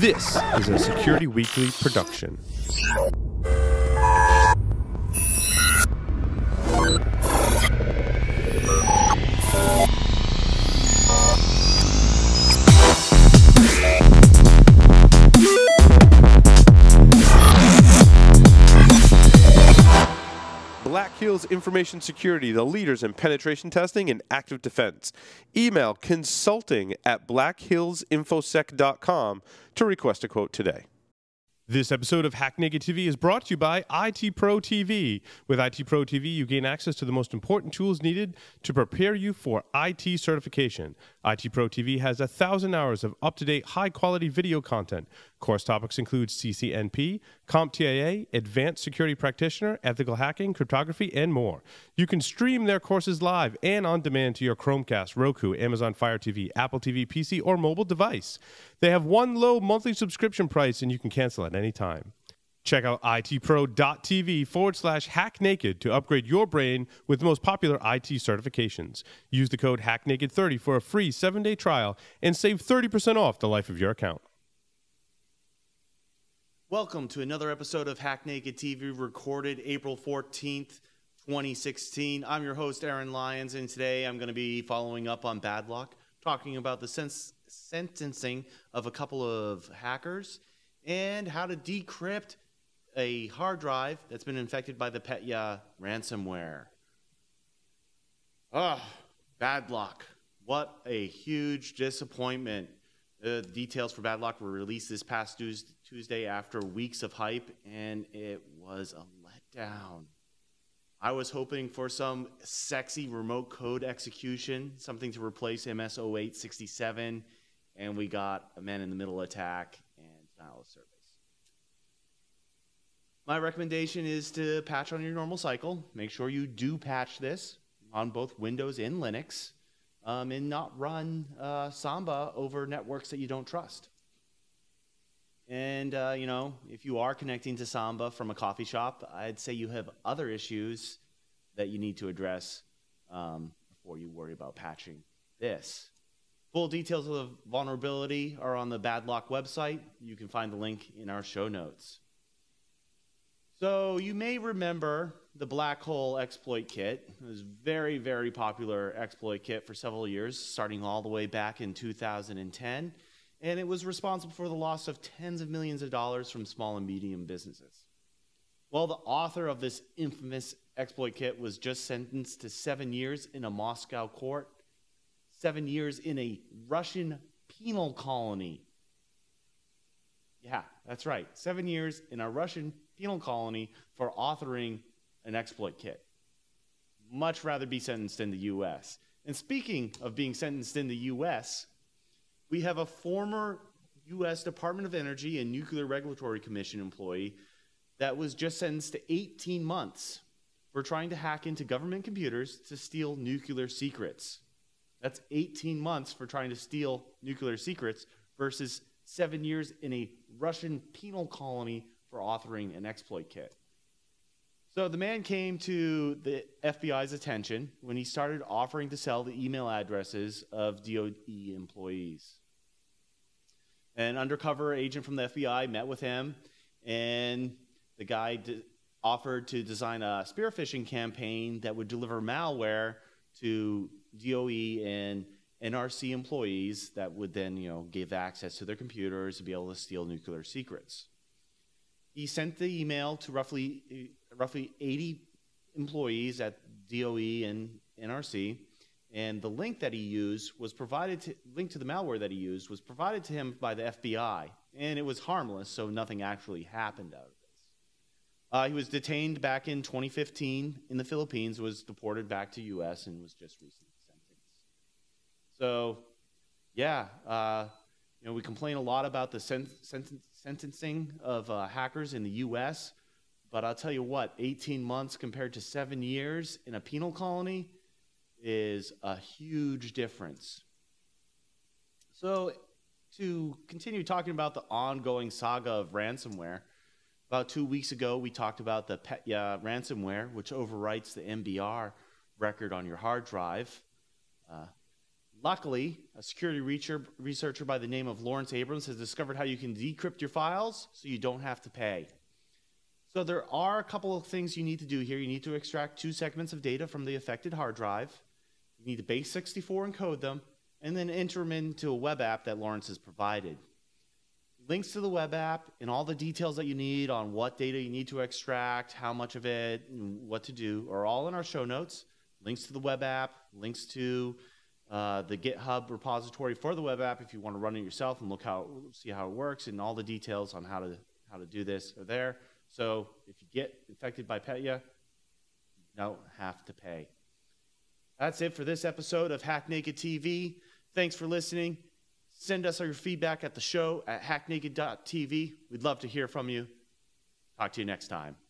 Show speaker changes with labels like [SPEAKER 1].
[SPEAKER 1] This is a Security Weekly production. Information Security, the leaders in penetration testing and active defense. Email consulting at blackhillsinfosec.com to request a quote today. This episode of Hack TV is brought to you by IT Pro TV. With IT Pro TV, you gain access to the most important tools needed to prepare you for IT certification. IT Pro TV has a thousand hours of up to date, high quality video content. Course topics include CCNP, CompTIA, Advanced Security Practitioner, Ethical Hacking, Cryptography, and more. You can stream their courses live and on demand to your Chromecast, Roku, Amazon Fire TV, Apple TV, PC, or mobile device. They have one low monthly subscription price and you can cancel at any time. Check out itpro.tv forward slash hack naked to upgrade your brain with the most popular IT certifications. Use the code hacknaked30 for a free seven day trial and save 30% off the life of your account.
[SPEAKER 2] Welcome to another episode of Hack Naked TV, recorded April 14th, 2016. I'm your host, Aaron Lyons, and today I'm going to be following up on Badlock, talking about the sentencing of a couple of hackers and how to decrypt a hard drive that's been infected by the Petya ransomware. Ah, Badlock. What a huge disappointment. Uh, the details for Badlock were released this past Tuesday after weeks of hype, and it was a letdown. I was hoping for some sexy remote code execution, something to replace MS 0867, and we got a man in the middle attack and denial of service. My recommendation is to patch on your normal cycle. Make sure you do patch this on both Windows and Linux, um, and not run uh, Samba over networks that you don't trust. And uh, you know, if you are connecting to Samba from a coffee shop, I'd say you have other issues that you need to address um, before you worry about patching this. Full details of the vulnerability are on the Badlock website. You can find the link in our show notes. So you may remember the Black Hole exploit kit. It was a very, very popular exploit kit for several years, starting all the way back in 2010. And it was responsible for the loss of tens of millions of dollars from small and medium businesses. Well, the author of this infamous exploit kit was just sentenced to seven years in a Moscow court, seven years in a Russian penal colony. Yeah, that's right. Seven years in a Russian penal colony for authoring an exploit kit. Much rather be sentenced in the US. And speaking of being sentenced in the US, we have a former US Department of Energy and Nuclear Regulatory Commission employee that was just sentenced to 18 months for trying to hack into government computers to steal nuclear secrets. That's 18 months for trying to steal nuclear secrets versus seven years in a Russian penal colony for authoring an exploit kit. So the man came to the FBI's attention when he started offering to sell the email addresses of DOE employees. An undercover agent from the FBI met with him, and the guy offered to design a spear phishing campaign that would deliver malware to DOE and NRC employees that would then, you know, give access to their computers to be able to steal nuclear secrets. He sent the email to roughly roughly 80 employees at DOE and NRC, and the link that he used was provided to link to the malware that he used was provided to him by the FBI, and it was harmless, so nothing actually happened out of this. Uh, he was detained back in 2015 in the Philippines, was deported back to U.S. and was just recently sentenced. So, yeah, uh, you know, we complain a lot about the sen- sen- sentencing of uh, hackers in the U.S., but I'll tell you what, 18 months compared to seven years in a penal colony is a huge difference. So, to continue talking about the ongoing saga of ransomware, about two weeks ago we talked about the Petya ransomware, which overwrites the MBR record on your hard drive. Uh, Luckily, a security researcher by the name of Lawrence Abrams has discovered how you can decrypt your files so you don't have to pay. So there are a couple of things you need to do here. You need to extract two segments of data from the affected hard drive. You need to base 64 encode them, and then enter them into a web app that Lawrence has provided. Links to the web app and all the details that you need on what data you need to extract, how much of it, what to do are all in our show notes. Links to the web app, links to uh, the GitHub repository for the web app if you want to run it yourself and look how see how it works and all the details on how to how to do this are there. So if you get infected by Petya, you don't have to pay. That's it for this episode of Hack Naked TV. Thanks for listening. Send us your feedback at the show at hacknaked.tv. We'd love to hear from you. Talk to you next time.